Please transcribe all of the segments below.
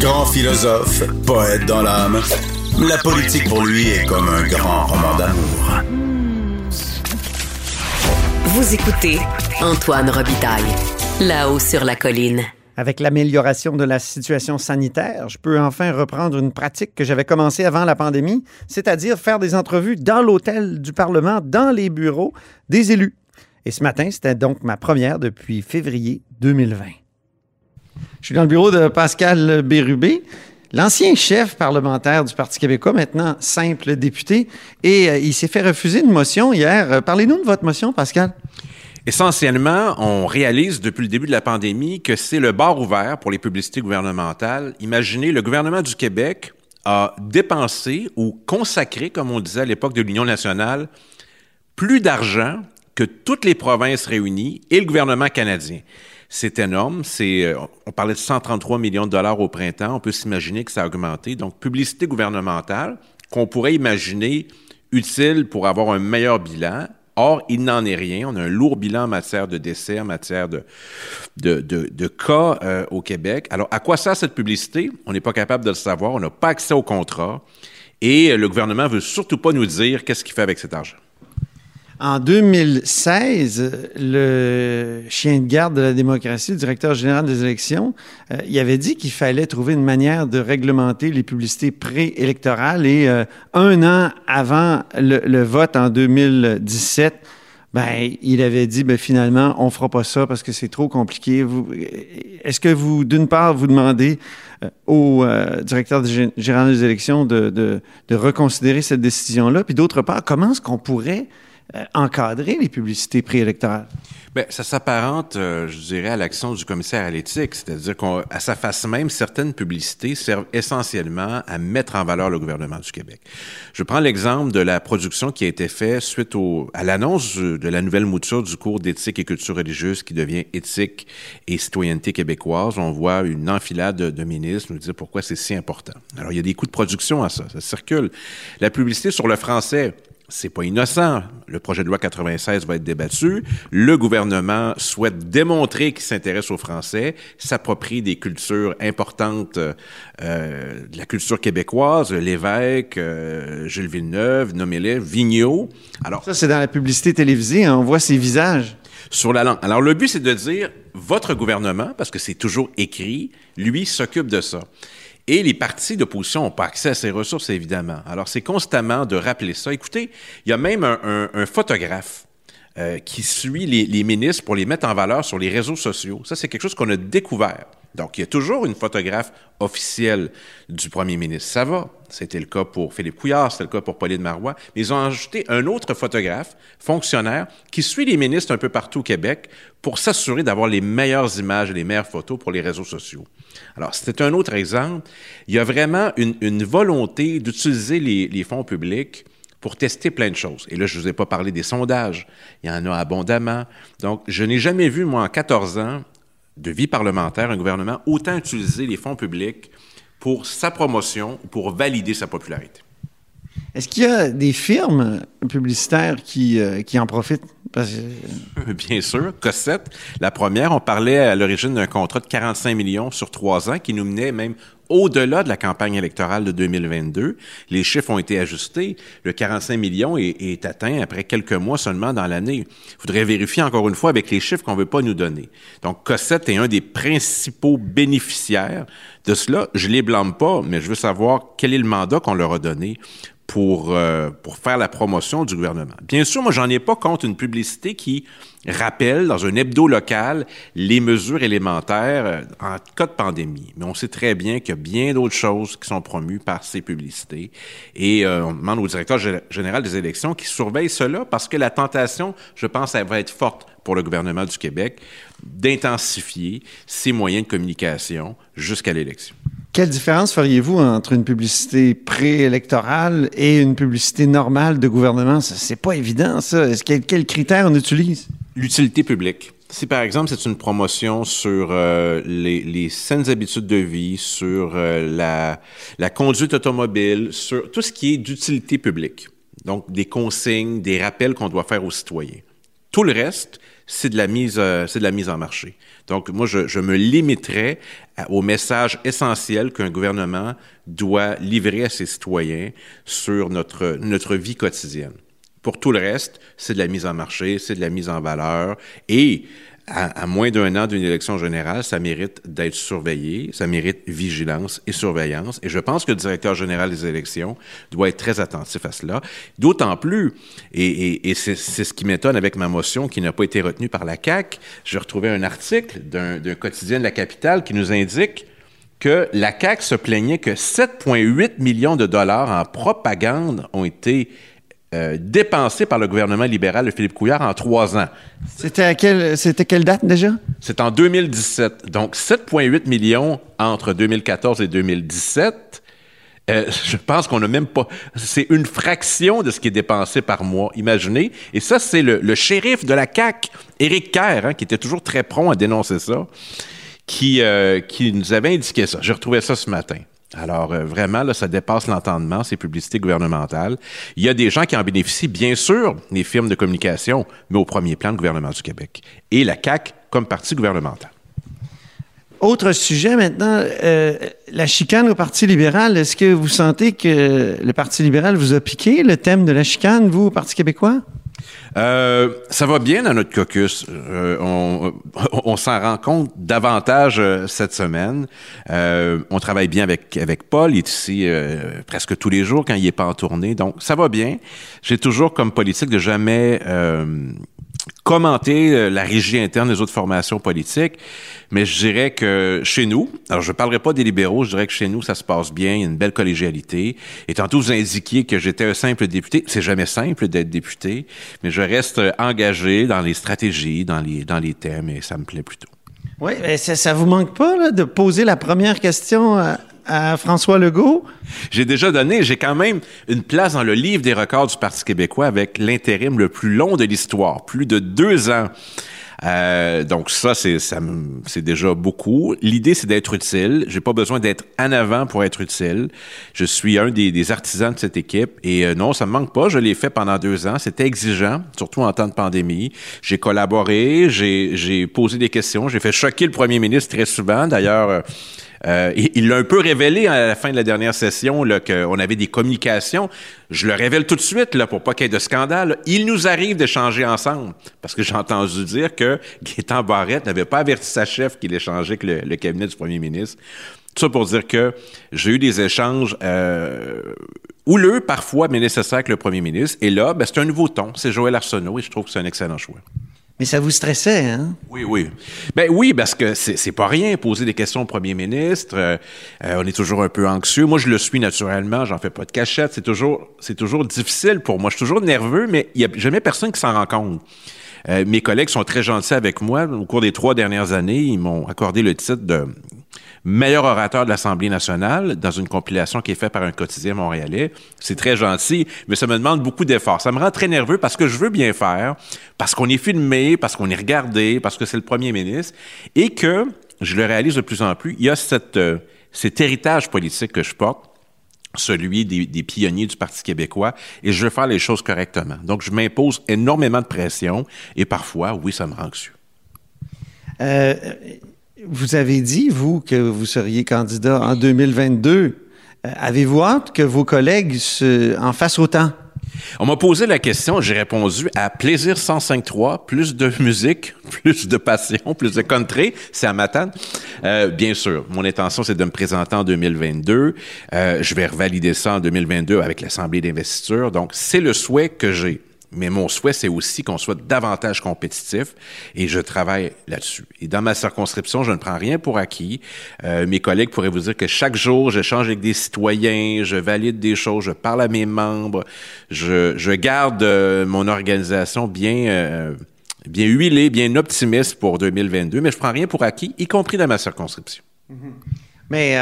Grand philosophe, poète dans l'âme, la politique pour lui est comme un grand roman d'amour. Vous écoutez Antoine Robitaille, là-haut sur la colline. Avec l'amélioration de la situation sanitaire, je peux enfin reprendre une pratique que j'avais commencée avant la pandémie, c'est-à-dire faire des entrevues dans l'hôtel du Parlement, dans les bureaux des élus. Et ce matin, c'était donc ma première depuis février 2020. Je suis dans le bureau de Pascal Bérubé, l'ancien chef parlementaire du Parti québécois, maintenant simple député, et euh, il s'est fait refuser une motion hier. Euh, Parlez-nous de votre motion, Pascal. Essentiellement, on réalise depuis le début de la pandémie que c'est le bar ouvert pour les publicités gouvernementales. Imaginez, le gouvernement du Québec a dépensé ou consacré, comme on disait à l'époque de l'Union nationale, plus d'argent que toutes les provinces réunies et le gouvernement canadien. C'est énorme. Euh, on parlait de 133 millions de dollars au printemps. On peut s'imaginer que ça a augmenté. Donc, publicité gouvernementale qu'on pourrait imaginer utile pour avoir un meilleur bilan. Or, il n'en est rien. On a un lourd bilan en matière de décès, en matière de, de, cas euh, au Québec. Alors, à quoi sert cette publicité? On n'est pas capable de le savoir. On n'a pas accès au contrat. Et le gouvernement veut surtout pas nous dire qu'est-ce qu'il fait avec cet argent. En 2016, le chien de garde de la démocratie, le directeur général des élections, euh, il avait dit qu'il fallait trouver une manière de réglementer les publicités préélectorales et euh, un an avant le, vote en 2017, ben, il avait dit, ben, finalement, on fera pas ça parce que c'est trop compliqué. Est-ce que vous, d'une part, vous demandez euh, au directeur général des élections de reconsidérer cette décision-là, puis d'autre part, comment est-ce qu'on pourrait euh, encadrer les publicités préélectorales? Bien, ça s'apparente, euh, je dirais, à l'action du commissaire à l'éthique, c'est-à-dire qu'à sa face même, certaines publicités servent essentiellement à mettre en valeur le gouvernement du Québec. Je prends l'exemple de la production qui a été faite suite à l'annonce de la nouvelle mouture du cours d'éthique et culture religieuse qui devient éthique et citoyenneté québécoise. On voit une enfilade de, de ministres nous dire pourquoi c'est si important. Alors, il y a des coûts de production à ça, ça circule. La publicité sur le français, c'est pas innocent. Le projet de loi 96 va être débattu. Le gouvernement souhaite démontrer qu'il s'intéresse aux Français, s'approprie des cultures importantes euh, de la culture québécoise, l'évêque, euh, Jules Villeneuve, nommez-les, Vigneault. Alors, ça, c'est dans la publicité télévisée, hein, on voit ses visages. Sur la langue. Alors, le but, c'est de dire, votre gouvernement, parce que c'est toujours écrit, lui s'occupe de ça. Et les partis d'opposition n'ont pas accès à ces ressources, évidemment. Alors, c'est constamment de rappeler ça. Écoutez, il y a même un, photographe euh, qui suit les, les, ministres pour les mettre en valeur sur les réseaux sociaux. Ça, c'est quelque chose qu'on a découvert. Donc, il y a toujours une photographe officielle du premier ministre. Ça va. C'était le cas pour Philippe Couillard, c'était le cas pour Pauline Marois. Mais ils ont ajouté un autre photographe, fonctionnaire, qui suit les ministres un peu partout au Québec pour s'assurer d'avoir les meilleures images et les meilleures photos pour les réseaux sociaux. Alors, c'était un autre exemple. Il y a vraiment une, volonté d'utiliser les, les fonds publics pour tester plein de choses. Et là, je ne vous ai pas parlé des sondages. Il y en a abondamment. Donc, je n'ai jamais vu, moi, en 14 ans, de vie parlementaire, un gouvernement autant utiliser les fonds publics pour sa promotion ou pour valider sa popularité. Est-ce qu'il y a des firmes publicitaires qui, euh, qui en profitent? Bien sûr. Cossette, la première, on parlait à l'origine d'un contrat de 45 millions sur trois ans qui nous menait même au-delà de la campagne électorale de 2022. Les chiffres ont été ajustés. Le 45 millions est, atteint après quelques mois seulement dans l'année. Il faudrait vérifier encore une fois avec les chiffres qu'on ne veut pas nous donner. Donc, Cossette est un des principaux bénéficiaires de cela. Je les blâme pas, mais je veux savoir quel est le mandat qu'on leur a donné pour, euh, pour faire la promotion du gouvernement. Bien sûr, moi, j'en ai pas contre une publicité qui rappelle dans un hebdo local les mesures élémentaires euh, en cas de pandémie. Mais on sait très bien qu'il y a bien d'autres choses qui sont promues par ces publicités. Et euh, on demande au directeur général des élections qui surveille cela parce que la tentation, je pense, elle va être forte pour le gouvernement du Québec d'intensifier ses moyens de communication jusqu'à l'élection. Quelle différence feriez-vous entre une publicité préélectorale et une publicité normale de gouvernement? C'est pas évident, ça. Est-ce quel, quel critère on utilise? L'utilité publique. Si par exemple c'est une promotion sur euh, les, saines habitudes de vie, sur euh, la conduite automobile, sur tout ce qui est d'utilité publique, donc des consignes, des rappels qu'on doit faire aux citoyens. Tout le reste, c'est de la mise, euh, c'est de la mise en marché. Donc, moi, je, me limiterais au message essentiel qu'un gouvernement doit livrer à ses citoyens sur notre, notre vie quotidienne. Pour tout le reste, c'est de la mise en marché, c'est de la mise en valeur et à, moins d'un an d'une élection générale, ça mérite d'être surveillé, ça mérite vigilance et surveillance. Et je pense que le directeur général des élections doit être très attentif à cela. D'autant plus, et, c'est ce qui m'étonne avec ma motion qui n'a pas été retenue par la CAC, j'ai retrouvé un article d'un quotidien de la capitale qui nous indique que la CAC se plaignait que 7,8 millions de dollars en propagande ont été euh, dépensé par le gouvernement libéral de Philippe Couillard en trois ans. C'était à quelle, c'était quelle date déjà? C'est en 2017. Donc, 7,8 millions entre 2014 et 2017. Euh, je pense qu'on n'a même pas. C'est une fraction de ce qui est dépensé par mois, imaginez. Et ça, c'est le, shérif de la CAC, Éric Kerr, hein, qui était toujours très prompt à dénoncer ça, qui, euh, qui nous avait indiqué ça. J'ai retrouvé ça ce matin. Alors, euh, vraiment, ça dépasse l'entendement, ces publicités gouvernementales. Il y a des gens qui en bénéficient, bien sûr, les firmes de communication, mais au premier plan, le gouvernement du Québec. Et la CAQ comme parti gouvernemental. Autre sujet maintenant, euh, la chicane au Parti libéral. Est-ce que vous sentez que le Parti libéral vous a piqué le thème de la chicane, vous, au Parti québécois? Euh, ça va bien dans notre caucus. Euh, on, on s'en rend compte davantage euh, cette semaine. Euh, on travaille bien avec avec Paul. Il est ici presque tous les jours quand il est pas en tournée. Donc ça va bien. J'ai toujours comme politique de jamais commenter euh, la régie interne des autres formations politiques, mais je dirais que chez nous, alors je ne parlerai pas des libéraux, je dirais que chez nous, ça se passe bien, il y a une belle collégialité. Et tantôt, vous indiquiez que j'étais un simple député. C'est jamais simple d'être député, mais je reste engagé dans les stratégies, dans les, dans les thèmes, et ça me plaît plutôt. Oui, mais ça, ça vous manque pas de poser la première question François Legault? J'ai déjà donné, j'ai quand même une place dans le livre des records du Parti québécois avec l'intérim le plus long de l'histoire, plus de deux ans. Euh, donc ça, c'est ça, c'est déjà beaucoup. L'idée, c'est d'être utile. J'ai pas besoin d'être en avant pour être utile. Je suis un des, des artisans de cette équipe et euh, non, ça me manque pas. Je l'ai fait pendant deux ans. C'était exigeant, surtout en temps de pandémie. J'ai collaboré, j'ai, j'ai posé des questions, j'ai fait choquer le premier ministre très souvent. D'ailleurs. Euh, euh, il l'a un peu révélé à la fin de la dernière session qu'on avait des communications. Je le révèle tout de suite là, pour pas qu'il y ait de scandale. Il nous arrive d'échanger ensemble parce que j'ai entendu dire que Gaétan Barrette n'avait pas averti sa chef qu'il échangeait avec le, cabinet du premier ministre. Tout ça pour dire que j'ai eu des échanges euh, houleux parfois, mais nécessaires avec le premier ministre. Et là, ben, c'est un nouveau ton. C'est Joël Arsenault et je trouve que c'est un excellent choix. Mais ça vous stressait, hein? Oui, oui. Ben oui, parce que c'est pas rien, poser des questions au premier ministre. Euh, euh, on est toujours un peu anxieux. Moi, je le suis naturellement, j'en fais pas de cachette. C'est toujours, toujours difficile pour moi. Je suis toujours nerveux, mais il y a jamais personne qui s'en rend compte. Euh, mes collègues sont très gentils avec moi. Au cours des trois dernières années, ils m'ont accordé le titre de meilleur orateur de l'Assemblée nationale dans une compilation qui est faite par un quotidien montréalais. C'est très gentil, mais ça me demande beaucoup d'efforts. Ça me rend très nerveux parce que je veux bien faire, parce qu'on est filmé, parce qu'on est regardé, parce que c'est le premier ministre, et que, je le réalise de plus en plus, il y a cette, euh, cet héritage politique que je porte, celui des, des, pionniers du Parti québécois, et je veux faire les choses correctement. Donc, je m'impose énormément de pression, et parfois, oui, ça me rend anxieux. Euh, vous avez dit, vous, que vous seriez candidat en 2022. Euh, avez-vous hâte que vos collègues en fassent autant? On m'a posé la question, j'ai répondu à plaisir 105.3, plus de musique, plus de passion, plus de country, c'est à Matane. Euh, bien sûr, mon intention, c'est de me présenter en 2022. Euh, je vais revalider ça en 2022 avec l'Assemblée d'investiture. Donc, c'est le souhait que j'ai. Mais mon souhait, c'est aussi qu'on soit davantage compétitif et je travaille là-dessus. Et dans ma circonscription, je ne prends rien pour acquis. Euh, mes collègues pourraient vous dire que chaque jour, j'échange avec des citoyens, je valide des choses, je parle à mes membres, je, garde euh, mon organisation bien, euh, bien huilée, bien optimiste pour 2022, mais je prends rien pour acquis, y compris dans ma circonscription. Mais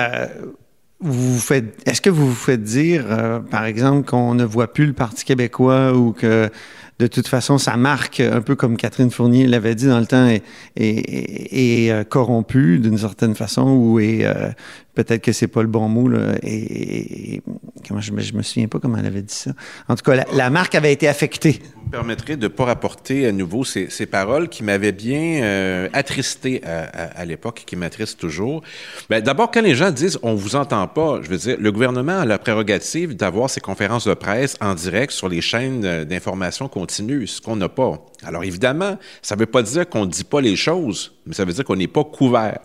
vous faites, est-ce que vous vous faites dire, euh, par exemple, qu'on ne voit plus le Parti québécois ou que de toute façon, sa marque, un peu comme Catherine Fournier l'avait dit dans le temps, est, est, est, euh, corrompue d'une certaine façon ou est euh, peut-être que c'est pas le bon mot, là, et, comment je, me souviens pas comment elle avait dit ça. En tout cas, la, marque avait été affectée. Vous me permettrez de pas rapporter à nouveau ces, paroles qui m'avaient bien euh, attristé à, l'époque, qui m'attristent toujours. Ben, D'abord, quand les gens disent on vous entend pas, je veux dire, le gouvernement a la prérogative d'avoir ses conférences de presse en direct sur les chaînes euh, d'information continue, ce qu'on n'a pas. Alors évidemment, ça ne veut pas dire qu'on ne dit pas les choses, mais ça veut dire qu'on n'est pas couvert.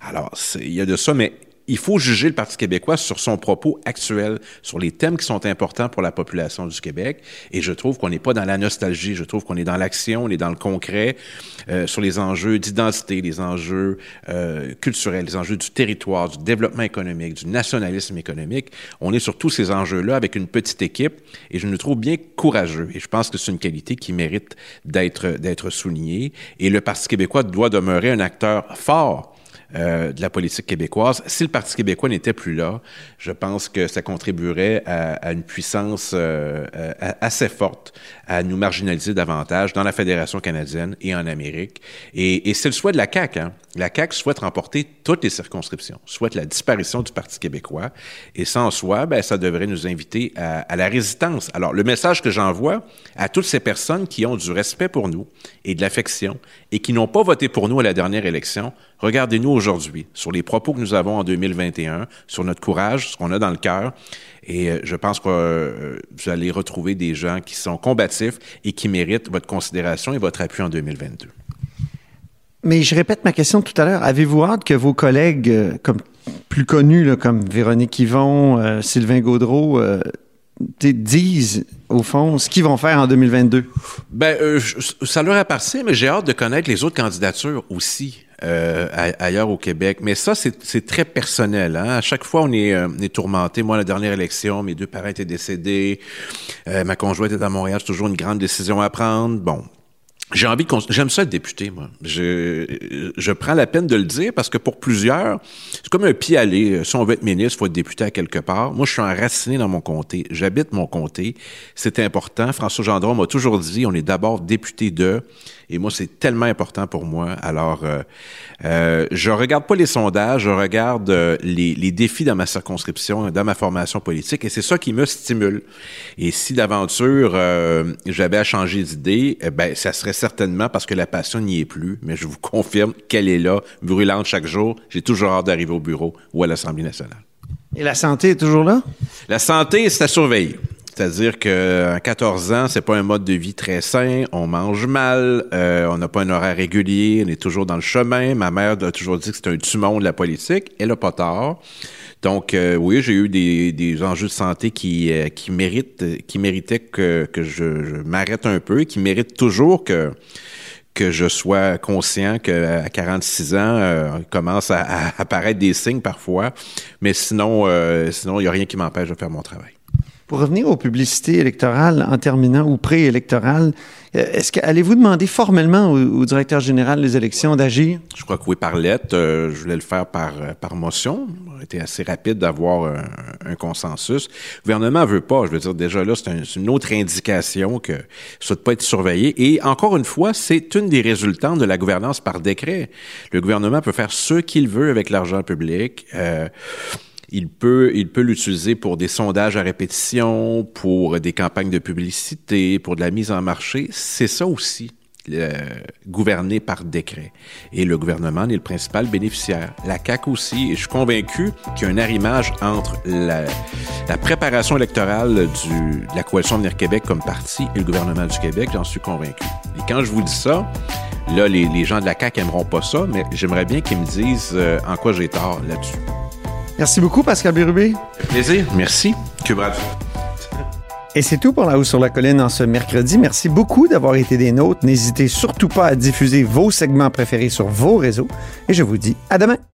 Alors, il y a de ça, mais il faut juger le Parti québécois sur son propos actuel, sur les thèmes qui sont importants pour la population du Québec. Et je trouve qu'on n'est pas dans la nostalgie, je trouve qu'on est dans l'action, on est dans le concret, euh, sur les enjeux d'identité, les enjeux euh, culturels, les enjeux du territoire, du développement économique, du nationalisme économique. On est sur tous ces enjeux-là avec une petite équipe et je nous trouve bien courageux. Et je pense que c'est une qualité qui mérite d'être d'être soulignée. Et le Parti québécois doit demeurer un acteur fort euh, de la politique québécoise. Si le Parti québécois n'était plus là, je pense que ça contribuerait à, une puissance euh, assez forte à nous marginaliser davantage dans la Fédération canadienne et en Amérique. Et, c'est le souhait de la CAQ. Hein. La CAQ souhaite remporter toutes les circonscriptions, souhaite la disparition du Parti québécois. Et sans soi, ben, ça devrait nous inviter à, à la résistance. Alors, le message que j'envoie à toutes ces personnes qui ont du respect pour nous et de l'affection et qui n'ont pas voté pour nous à la dernière élection, regardez-nous aujourd'hui sur les propos que nous avons en 2021, sur notre courage, ce qu'on a dans le cœur. Et euh, je pense que euh, vous allez retrouver des gens qui sont combatifs et qui méritent votre considération et votre appui en 2022. Mais je répète ma question tout à l'heure. Avez-vous hâte que vos collègues, euh, comme plus connus, comme Véronique Yvon, Sylvain Gaudreau, disent, au fond, ce qu'ils vont faire en 2022? Ben, ça leur appartient, mais j'ai hâte de connaître les autres candidatures aussi. Euh, ailleurs au Québec. Mais ça, c'est très personnel. Hein? À chaque fois, on est, euh, tourmenté. Moi, la dernière élection, mes deux parents étaient décédés. Euh, ma conjointe est à Montréal. C'est toujours une grande décision à prendre. Bon, j'ai envie de j'aime ça être député moi. Je je prends la peine de le dire parce que pour plusieurs, c'est comme un pied aller. Si on veut être ministre, il faut être député à quelque part. Moi, je suis enraciné dans mon comté. J'habite mon comté. C'est important. François Gendron m'a toujours dit on est d'abord député de et moi, c'est tellement important pour moi. Alors, euh, euh, je regarde pas les sondages, je regarde euh, les, les, défis dans ma circonscription, dans ma formation politique, et c'est ça qui me stimule. Et si d'aventure euh, j'avais à changer d'idée, eh ben, ça serait certainement parce que la passion n'y est plus. Mais je vous confirme qu'elle est là, brûlante chaque jour. J'ai toujours hâte d'arriver au bureau ou à l'Assemblée nationale. Et la santé est toujours là? La santé, c'est à surveiller. C'est-à-dire qu'à 14 ans, c'est pas un mode de vie très sain. On mange mal, euh, on n'a pas un horaire régulier, on est toujours dans le chemin. Ma mère a toujours dit que c'était un tumon de la politique. Elle a pas tort. Donc euh, oui, j'ai eu des, enjeux de santé qui, euh, méritent, qui méritaient que, je, m'arrête un peu, qui méritent toujours que que je sois conscient qu'à 46 ans, euh, commence à, à, apparaître des signes parfois, mais sinon, sinon il n'y a rien qui m'empêche de faire mon travail. Pour revenir aux publicités électorales en terminant ou préélectorales, euh, est-ce que allez-vous demander formellement au, directeur général des élections d'agir? Je crois que oui, par lettre. Euh, je voulais le faire par, euh, par motion. Ça été assez rapide d'avoir un, consensus. Le gouvernement veut pas. Je veux dire, déjà là, c'est une autre indication que ça ne pas être surveillé. Et encore une fois, c'est une des résultantes de la gouvernance par décret. Le gouvernement peut faire ce qu'il veut avec l'argent public. Il peut, il peut l'utiliser pour des sondages à répétition, pour des campagnes de publicité, pour de la mise en marché. C'est ça aussi. Euh, gouverné par décret. Et le gouvernement est le principal bénéficiaire. La CAQ aussi. Et je suis convaincu qu'il y a un arrimage entre la, préparation électorale de la Coalition Venir Québec comme parti et le gouvernement du Québec. J'en suis convaincu. Et quand je vous dis ça, là, les, gens de la CAQ aimeront pas ça, mais j'aimerais bien qu'ils me disent euh, en quoi j'ai tort là-dessus. Merci beaucoup, Pascal Bérubé. Plaisir. Merci. Et c'est tout pour La Haut sur la Colline en ce mercredi. Merci beaucoup d'avoir été des nôtres. N'hésitez surtout pas à diffuser vos segments préférés sur vos réseaux. Et je vous dis à demain.